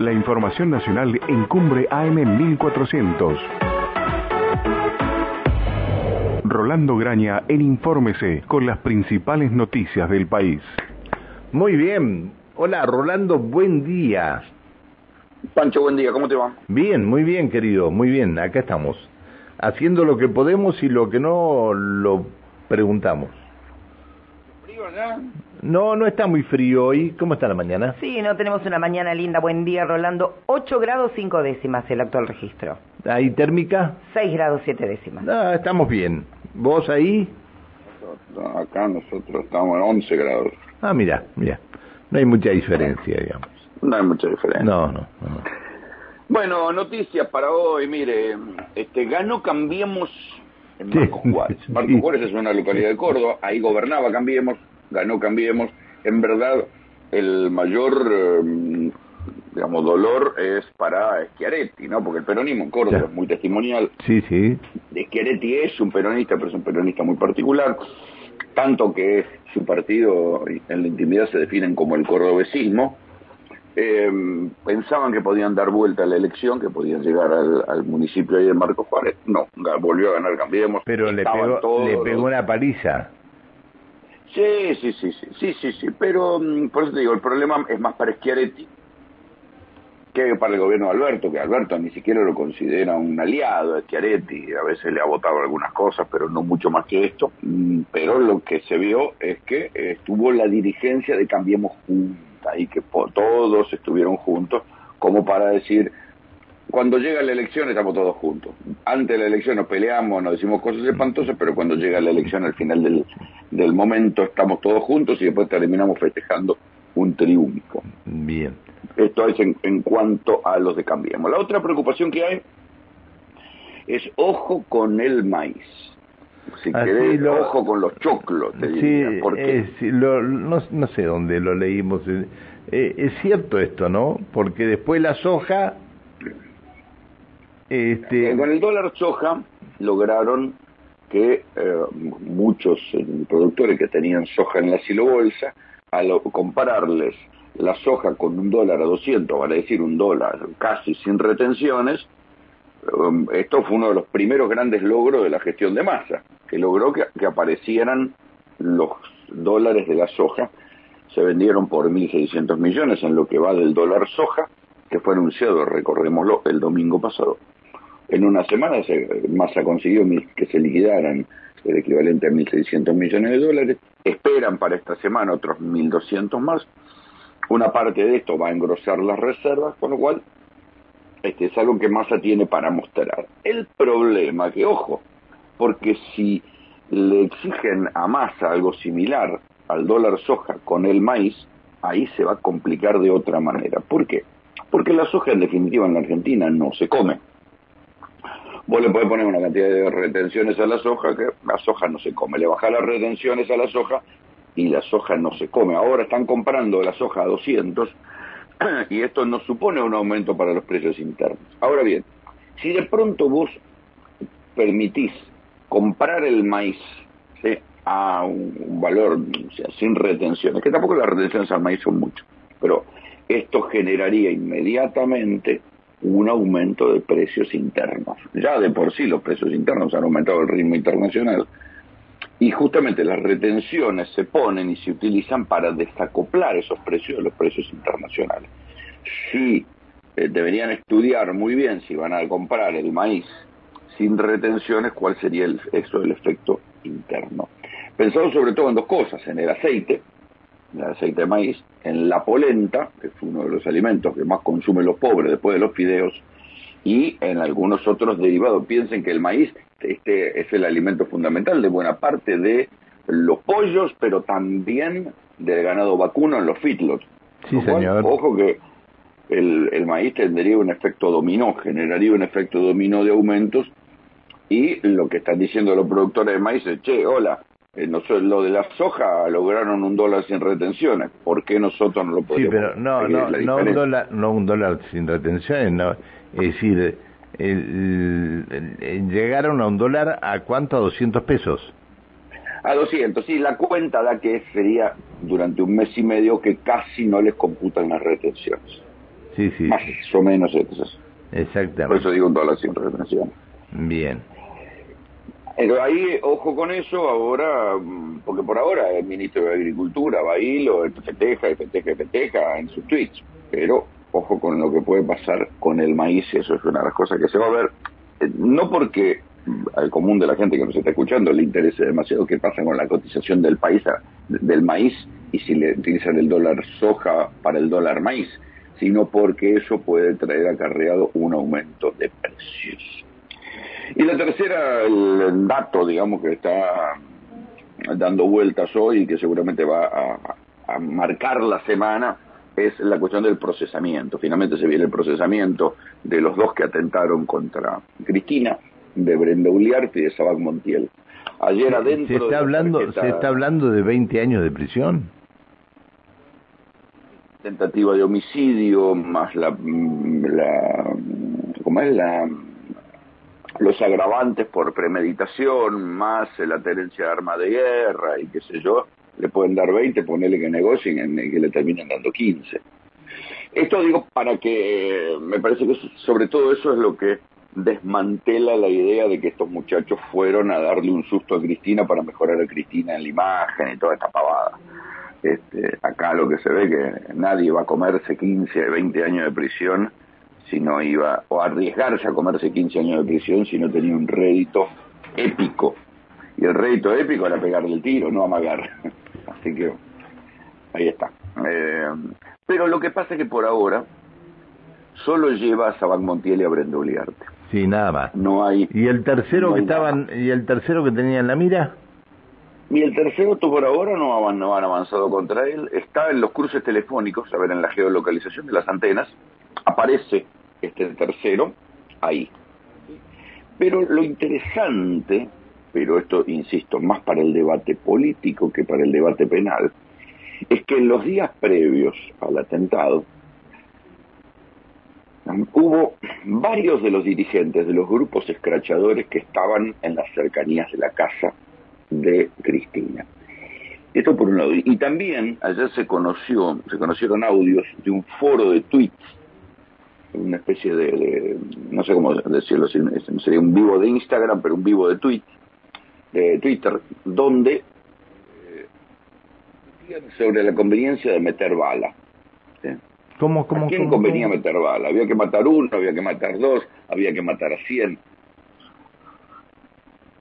La información nacional en Cumbre AM 1400. Rolando Graña en Infórmese con las principales noticias del país. Muy bien. Hola, Rolando, buen día. Pancho, buen día, ¿cómo te va? Bien, muy bien, querido, muy bien, acá estamos. Haciendo lo que podemos y lo que no lo preguntamos. ¿Frío allá? No, no está muy frío hoy. ¿Cómo está la mañana? Sí, no tenemos una mañana linda. Buen día, Rolando. 8 grados 5 décimas el actual registro. ¿Ahí térmica? 6 grados 7 décimas. Ah, estamos bien. ¿Vos ahí? Acá nosotros estamos en 11 grados. Ah, mira, mira. No hay mucha diferencia, digamos. No hay mucha diferencia. No, no, no. Bueno, noticias para hoy. Mire, este ganó Cambiemos en Sí. Marcos Juárez. Marcos Sí. Juárez es una localidad de Córdoba. Ahí gobernaba Cambiemos, ganó Cambiemos. En verdad, el mayor, eh, digamos, dolor es para Schiaretti, ¿no? Porque el peronismo en Córdoba es muy testimonial. Sí, sí. Schiaretti es un peronista, pero es un peronista muy particular, tanto que su partido en la intimidad se definen como el cordobesismo. Eh, pensaban que podían dar vuelta a la elección, que podían llegar al, al municipio ahí de Marcos Juárez. No, volvió a ganar Cambiemos. Pero le pegó, todos le pegó una paliza. Sí, sí, sí, sí, sí, sí, sí, pero mm, por eso te digo, el problema es más para Schiaretti que para el gobierno de Alberto, que Alberto ni siquiera lo considera un aliado de Schiaretti, a veces le ha votado algunas cosas, pero no mucho más que esto, Mm, pero lo que se vio es que estuvo la dirigencia de Cambiemos Junta y que todos estuvieron juntos como para decir, cuando llega la elección estamos todos juntos. Antes de la elección nos peleamos, nos decimos cosas espantosas, pero cuando llega la elección al final del, del momento estamos todos juntos y después terminamos festejando un triunfo. Bien. Esto es en, en cuanto a los de Cambiemos. La otra preocupación que hay es ojo con el maíz. Si Así querés, lo- ojo con los choclos, te Sí, diría, porque eh, sí, lo- no, no sé dónde lo leímos. Eh, eh, es cierto esto, ¿no? Porque después la soja... Este, Eh, Con el dólar soja lograron que eh, muchos eh, productores que tenían soja en la silobolsa, al compararles la soja con un dólar a 200, vale decir un dólar casi sin retenciones, um, esto fue uno de los primeros grandes logros de la gestión de masa, que logró que, que aparecieran los dólares de la soja, se vendieron por 1.600 millones en lo que va del dólar soja, que fue anunciado, recordémoslo, el domingo pasado. En una semana se, Massa consiguió que se liquidaran el equivalente a 1.600 millones de dólares. Esperan para esta semana otros 1.200 más. Una parte de esto va a engrosar las reservas, con lo cual este es algo que Massa tiene para mostrar. El problema, que ojo, porque si le exigen a Massa algo similar al dólar soja con el maíz, ahí se va a complicar de otra manera. ¿Por qué? Porque la soja en definitiva en la Argentina no se come. Vos le podés poner una cantidad de retenciones a la soja que la soja no se come. Le bajás las retenciones a la soja y la soja no se come. Ahora están comprando la soja a 200 y esto no supone un aumento para los precios internos. Ahora bien, si de pronto vos permitís comprar el maíz a un, valor sin retenciones, que tampoco las retenciones al maíz son mucho, pero esto generaría inmediatamente un aumento de precios internos. Ya de por sí los precios internos han aumentado al ritmo internacional y justamente las retenciones se ponen y se utilizan para desacoplar esos precios de los precios internacionales. Sí, eh, deberían estudiar muy bien si van a comprar el maíz sin retenciones, cuál sería el, eso el efecto interno. Pensado sobre todo en dos cosas, en el aceite, el aceite de maíz, en la polenta, que es uno de los alimentos que más consumen los pobres después de los fideos, y en algunos otros derivados. Piensen que el maíz este es el alimento fundamental de buena parte de los pollos, pero también del ganado vacuno en los feedlots. Sí, Lo cual, señor. Ojo que el, el maíz tendría un efecto dominó, generaría un efecto dominó de aumentos y lo que están diciendo los productores de maíz es, che, hola, eh, nosotros, lo de la soja lograron un dólar sin retenciones, ¿por qué nosotros no lo Sí, podemos? pero no, no, no un dólar, no un dólar sin retenciones, no. Es decir, el- el- el- llegaron a un dólar a cuánto, a 200 pesos. A 200, sí, la cuenta da que sería durante un mes y medio que casi no les computan las retenciones. Sí, Sí, sí. Más o menos eso. Exactamente. Por eso digo un dólar sin retención. Bien. Pero ahí, ojo con eso, ahora, mm, porque por ahora el ministro de Agricultura va ahí, lo festeja festeja festeja en sus tweets, pero ojo con lo que puede pasar con el maíz, eso es una de las cosas que se va a ver, eh, no porque al común de la gente que nos está escuchando le interese demasiado qué pasa con la cotización del país del maíz y si le utilizan el dólar soja para el dólar maíz, sino porque eso puede traer acarreado un aumento de precios. Y la tercera, el dato, digamos, que está dando vueltas hoy y que seguramente va a, marcar la semana, es la cuestión del procesamiento. Finalmente se viene el procesamiento de los dos que atentaron contra Cristina, de Brenda Uliarte y de Sabac Montiel. Ayer adentro... ¿Se está, hablando, ¿Se está hablando de 20 años de prisión? Tentativa de homicidio, más la... la ¿Cómo es? La los agravantes por premeditación, más la tenencia de arma de guerra y qué sé yo, le pueden dar 20, ponerle que negocien y que le terminen dando 15. Esto digo para que me parece que sobre todo eso es lo que desmantela la idea de que estos muchachos fueron a darle un susto a Cristina para mejorar a Cristina en la imagen y toda esta pavada. Este, acá lo que se ve que nadie va a comerse 15, 20 años de prisión si no iba, o arriesgarse a comerse 15 años de prisión si no tenía un rédito épico. Y el rédito épico era pegarle el tiro, no amagar. Así que ahí está. Eh, pero lo que pasa es que por ahora solo lleva a Sabac Montiel y a Brenda Uliarte. Sí, nada más. No hay. ¿Y el tercero que estaban, y el tercero que tenía en la mira? Y el tercero, por ahora no, no han avanzado contra él. Está en los cruces telefónicos, a ver, en la geolocalización de las antenas. Aparece este tercero ahí. Pero lo interesante, pero esto, insisto, más para el debate político que para el debate penal, es que en los días previos al atentado hubo varios de los dirigentes de los grupos escrachadores que estaban en las cercanías de la casa de Cristina. Esto por un lado. Y también ayer se conoció, se conocieron audios de un foro de tweets una especie de, no sé cómo decirlo, sería un vivo de Instagram, pero un vivo de, tweet, de Twitter, donde eh, sobre la conveniencia de meter bala. ¿Cómo, cómo, ¿A quién convenía meter bala? Había que matar uno, había que matar dos, había que matar a cien.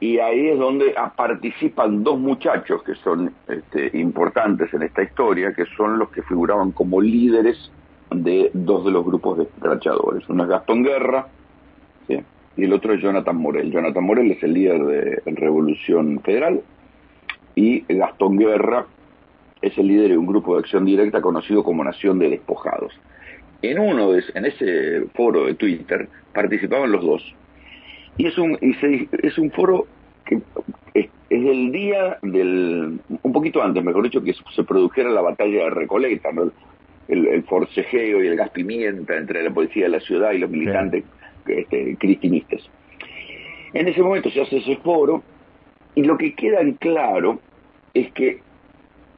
Y ahí es donde participan dos muchachos que son este, importantes en esta historia, que son los que figuraban como líderes de dos de los grupos de escrachadores. Uno es Gastón Guerra y el otro es Jonathan Morel. Jonathan Morel es el líder de Revolución Federal y Gastón Guerra es el líder de un grupo de acción directa conocido como Nación de Despojados. En uno de, en ese foro de Twitter participaban los dos. Y es un, es un foro que es, el día del, un poquito antes, mejor dicho, que se produjera la batalla de Recoleta, ¿no? El, forcejeo y el gas pimienta entre la policía de la ciudad y los militantes este, cristinistas. En ese momento se hace ese foro y lo que queda en claro es que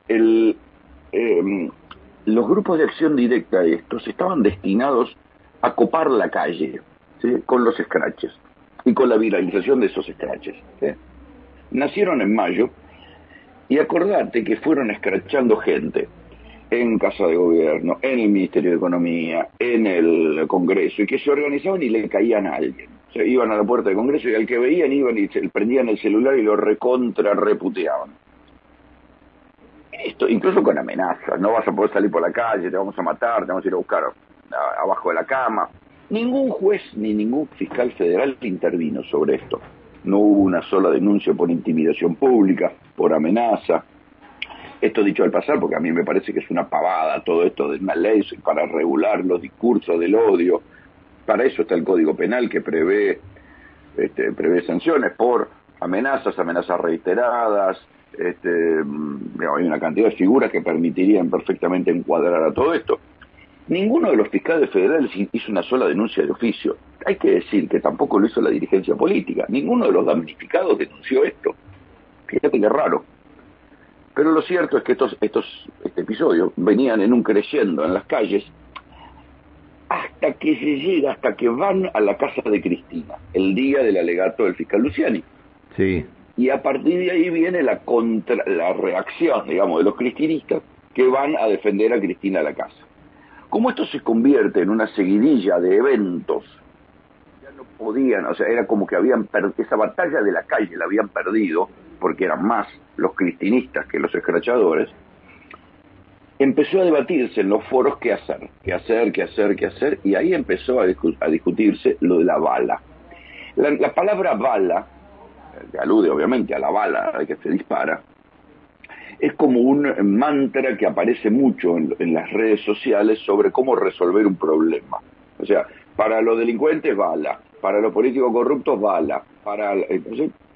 el, em, los grupos de acción directa de estos estaban destinados a copar la calle con los scratches y con la viralización de esos scratches. Nacieron en mayo y acordate que fueron escrachando gente en Casa de Gobierno, en el Ministerio de Economía, en el Congreso, y que se organizaban y le caían a alguien. Iban a la puerta del Congreso y al que veían iban y se, prendían el celular y lo recontra reputeaban. Esto, incluso con amenazas, no vas a poder salir por la calle, te vamos a matar, te vamos a ir a buscar abajo de la cama. Ningún juez ni ningún fiscal federal intervino sobre esto. No hubo una sola denuncia por intimidación pública, por amenaza, esto dicho al pasar, porque a mí me parece que es una pavada todo esto de una ley para regular los discursos del odio. Para eso está el Código Penal que prevé, este, prevé sanciones por amenazas, amenazas reiteradas. Este, mm, hay una cantidad de figuras que permitirían perfectamente encuadrar a todo esto. Ninguno de los fiscales federales hizo una sola denuncia de oficio. Hay que decir que tampoco lo hizo la dirigencia política. Ninguno de los damnificados denunció esto. Fíjate qué raro. Pero lo cierto es que estos, estos este episodios venían en un creciendo en las calles hasta que se llega, hasta que van a la casa de Cristina, el día del alegato del fiscal Luciani. Sí. Y a partir de ahí viene la contra, la reacción, digamos, de los cristinistas que van a defender a Cristina a la casa. Como esto se convierte en una seguidilla de eventos, ya no podían, o sea, era como que habían perdido, esa batalla de la calle la habían perdido, porque eran más los cristinistas que los escrachadores, empezó a debatirse en los foros qué hacer, qué hacer, qué hacer, qué hacer, y ahí empezó a, discutirse lo de la bala. La, palabra bala, que alude obviamente a la bala que se dispara, es como un mantra que aparece mucho en, las redes sociales sobre cómo resolver un problema. O sea, para los delincuentes, bala, para los políticos corruptos, bala, para...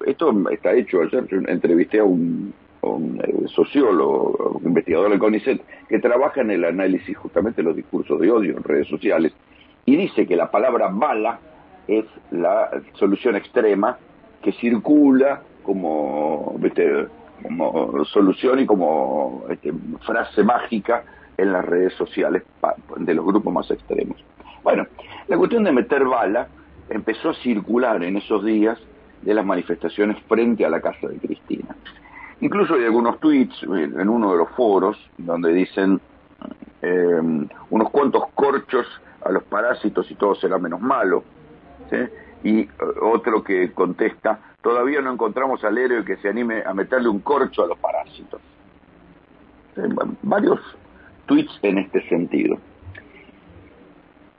Esto está hecho, ayer entrevisté a un, un eh, sociólogo, un investigador del CONICET, que trabaja en el análisis justamente de los discursos de odio en redes sociales, y dice que la palabra bala es la solución extrema que circula como, como solución y como este, frase mágica en las redes sociales de los grupos más extremos. Bueno, la cuestión de meter bala empezó a circular en esos días de las manifestaciones frente a la casa de Cristina. Incluso hay algunos tweets en uno de los foros donde dicen em, unos cuantos corchos a los parásitos y todo será menos malo. Y eh, otro que contesta, todavía no encontramos al héroe que se anime a meterle un corcho a los parásitos. varios tweets en este sentido.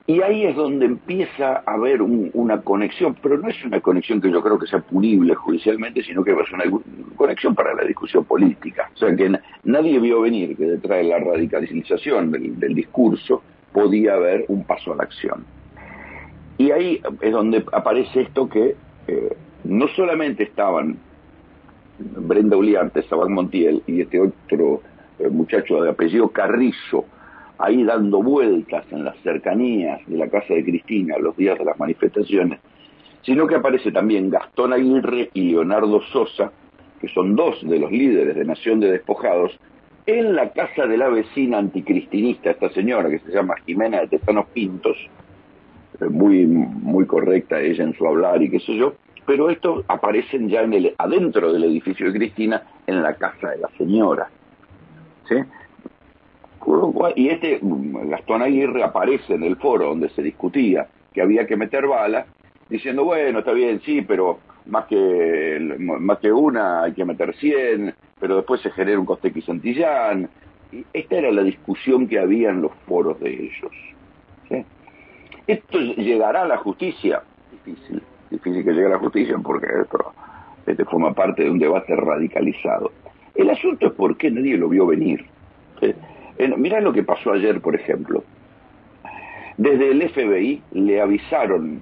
Y ahí es donde empieza a haber una conexión, pero no es una conexión que yo creo que sea punible judicialmente, sino que es una conexión para la discusión política. O sea, que nadie vio venir que detrás de la radicalización del, discurso podía haber un paso a la acción. Y ahí es donde aparece esto que eh, no solamente estaban Brenda Uliarte, Sabán Montiel y este otro eh, muchacho de apellido Carrizo, ahí dando vueltas en las cercanías de la casa de Cristina los días de las manifestaciones, sino que aparece también Gastón Aguirre y Leonardo Sosa, que son dos de los líderes de Nación de Despojados, en la casa de la vecina anticristinista, esta señora que se llama Jimena de Testanos Pintos, eh, muy, muy correcta ella en su hablar y qué sé yo, pero estos aparecen ya en el, adentro del edificio de Cristina, en la casa de la señora. ¿sí? Y este mm, Gastón Aguirre aparece en el foro donde se discutía que había que meter balas, diciendo, bueno, está bien, sí, pero más que, más que una hay que meter 100, pero después se genera un coste Santillán. Y esta era la discusión que había en los foros de ellos. ¿Esto llegará a la justicia? Difícil, difícil que llegue a la justicia porque esto este forma parte de un debate radicalizado. El asunto es por qué nadie lo vio venir. Mirá lo que pasó ayer, por ejemplo. Desde el FBI le avisaron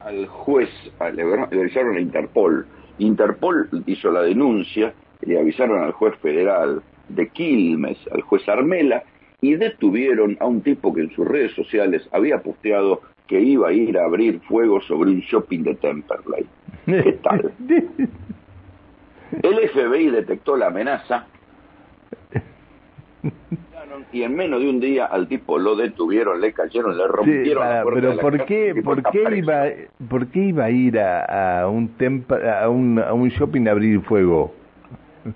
al juez, le avisaron a Interpol. Interpol hizo la denuncia, le avisaron al juez federal de Quilmes, al juez Armela, y detuvieron a un tipo que en sus redes sociales había posteado que iba a ir a abrir fuego sobre un shopping de Temperley. ¿Qué tal? El FBI detectó la amenaza y en menos de un día al tipo lo detuvieron, le cayeron, le rompieron la puerta Pero ¿por qué, por qué iba, por qué iba a ir a, un a un a un shopping a abrir fuego?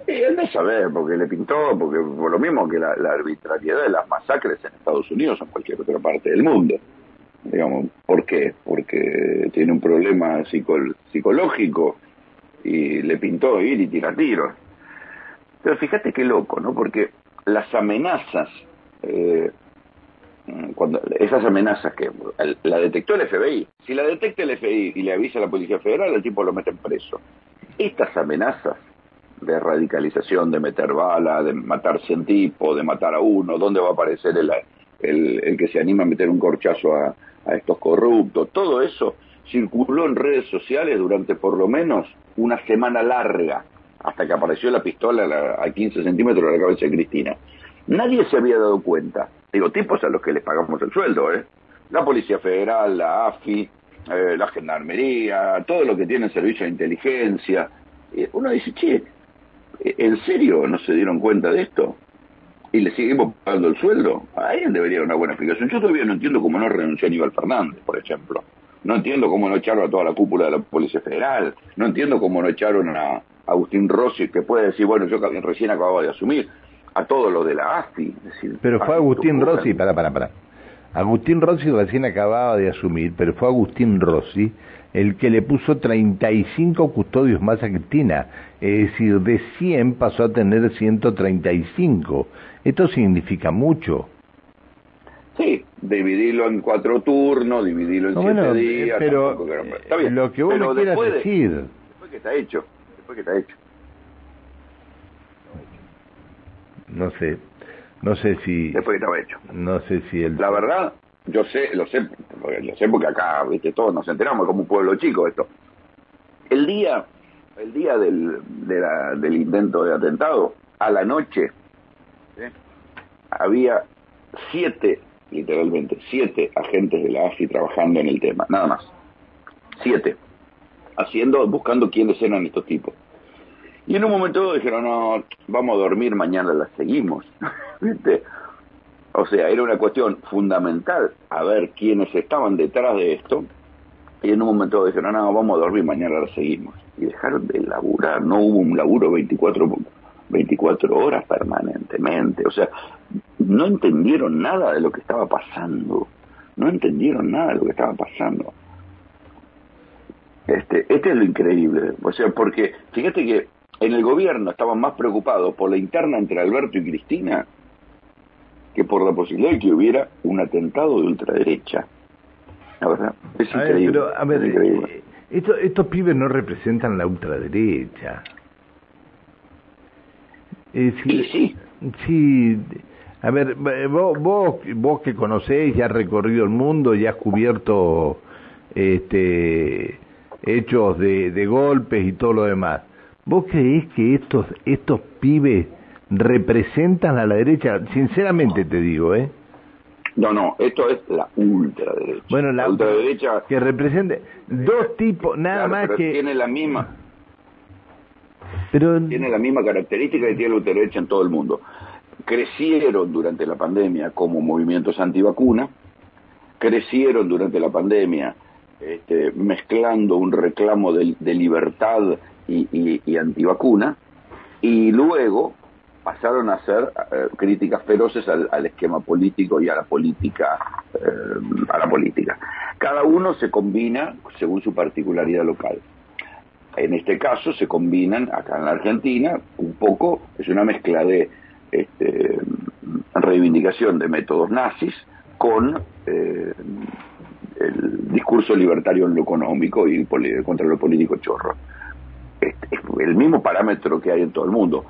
Y él no sabe, porque le pintó, porque por lo mismo que la, arbitrariedad de las masacres en Estados Unidos o en cualquier otra parte del mundo. Digamos, ¿por qué? Porque tiene un problema psicológico y le pintó ir y tirar tiros. Pero fíjate qué loco, ¿no? Porque las amenazas, eh, cuando esas amenazas que la detectó el FBI, si la detecta el FBI y le avisa a la Policía Federal, el tipo lo meten preso. Estas amenazas de radicalización, de meter bala, de matar cien tipos, de matar a uno, dónde va a aparecer el, el, que se anima a meter un corchazo a, a estos corruptos, todo eso circuló en redes sociales durante por lo menos una semana larga hasta que apareció la pistola a 15 centímetros de la cabeza de Cristina. Nadie se había dado cuenta. Digo, tipos a los que les pagamos el sueldo, ¿eh? La Policía Federal, la AFI, eh, la Gendarmería, todo lo que tiene servicio de inteligencia. uno dice, che, ¿en serio no se dieron cuenta de esto? y le seguimos pagando el sueldo, ahí debería haber una buena explicación. Yo todavía no entiendo cómo no renunció Aníbal Fernández, por ejemplo. No entiendo cómo no echaron a toda la cúpula de la Policía Federal. No entiendo cómo no echaron a Agustín Rossi, que puede decir, bueno, yo recién acababa de asumir, a todo lo de la AFI. pero fue Agustín Rossi, para, para, para. Agustín Rossi recién acababa de asumir, pero fue Agustín Rossi el que le puso 35 custodios más a Cristina. Es decir, de 100 pasó a tener 135. Esto significa mucho. Sí, dividirlo en cuatro turnos, dividirlo en siete días. Pero está bien. lo que vos me quieras decir. Después que está hecho, después que está hecho. No sé, no sé si. Después que estaba hecho. No sé si el. La verdad, yo sé, lo sé, lo sé porque acá, viste, todos nos enteramos como un pueblo chico esto. El día, el día del, del intento de atentado, a la noche, había siete literalmente, siete agentes de la AFI trabajando en el tema, nada más. Siete. Haciendo, buscando quiénes eran estos tipos. Y en un momento dijeron, no, vamos a dormir, mañana la seguimos. O sea, era una cuestión fundamental a ver quiénes estaban detrás de esto. Y en un momento dijeron, no, vamos a dormir, mañana la seguimos. Y dejaron de laburar, no hubo un laburo 24 24 horas permanentemente. O sea, no entendieron nada de lo que estaba pasando. No entendieron nada de lo que estaba pasando. Este, este es lo increíble. O sea, porque fíjate que en el gobierno estaban más preocupados por la interna entre Alberto y Cristina que por la posibilidad de que hubiera un atentado de ultraderecha. La verdad, es increíble. pero, a ver, eh, estos pibes no representan la ultraderecha. Eh, sí, sí. Sí, a ver, vos, vos, vos que conocés, ya has recorrido el mundo, ya has cubierto este, hechos de, de golpes y todo lo demás. ¿Vos creés que estos, estos pibes representan a la derecha? Sinceramente te digo, ¿eh? No, no, esto es la ultraderecha. Bueno, la, ultraderecha que represente dos tipos, nada más que tiene la misma tiene la misma característica que tiene la ultraderecha en todo el mundo. Crecieron durante la pandemia como movimientos antivacuna, crecieron durante la pandemia este, mezclando un reclamo de, libertad y, antivacuna, y luego pasaron a hacer eh, críticas feroces al, esquema político y a la política eh, a la política. Cada uno se combina según su particularidad local. En este caso se combinan, acá en la Argentina, un poco, es una mezcla de este, reivindicación de métodos nazis con eh, el discurso libertario en lo económico y contra lo político chorro. Es, el mismo parámetro que hay en todo el mundo.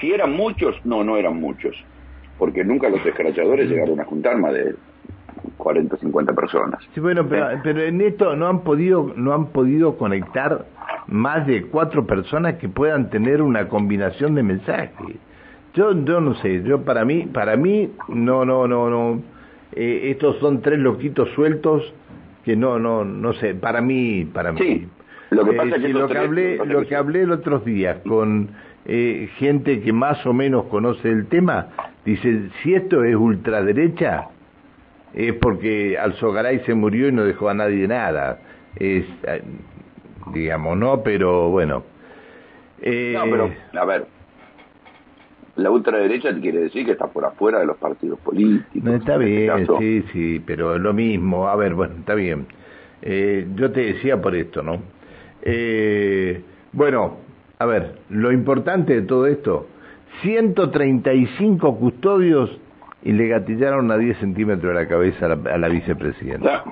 Si eran muchos, no, no eran muchos, porque nunca los escrachadores llegaron a juntar más de 40 o 50 personas. Sí, bueno, pero, ¿Eh? pero en esto no han podido no han podido conectar más de cuatro personas que puedan tener una combinación de mensajes. Yo, yo no sé, yo para mí, para mí, no, no, no, no. Eh, estos son tres loquitos sueltos que no, no, no sé, para mí, para mí. Lo que pasa es que, lo, que hablé, lo que hablé el otro día con eh, gente que más o menos conoce el tema, dice, si esto es ultraderecha, es porque Alzogaray se murió y no dejó a nadie nada. Es, digamos, ¿no? Pero bueno. Eh... No, pero, a ver, la ultraderecha quiere decir que está por afuera de los partidos políticos. No, está este bien, sí, sí, pero lo mismo. A ver, bueno, está bien. Eh, yo te decía por esto, ¿no? Eh, bueno, a ver, lo importante de todo esto, 135 custodios y le gatillaron a 10 centímetros de la cabeza a la, a la vicepresidenta.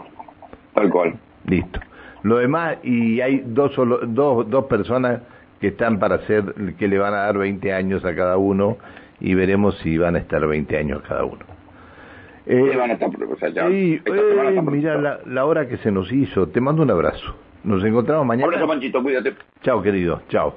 tal cual. Listo. Lo demás, y hay dos, dos, dos personas que están para hacer, que le van a dar 20 años a cada uno y veremos si van a estar 20 años cada uno. Eh, van a estar, sí, eh, mira la, la, hora que se nos hizo. Te mando un abrazo. Nos encontramos mañana. Abrazo, Manchito, cuídate. Chao, querido. Chao.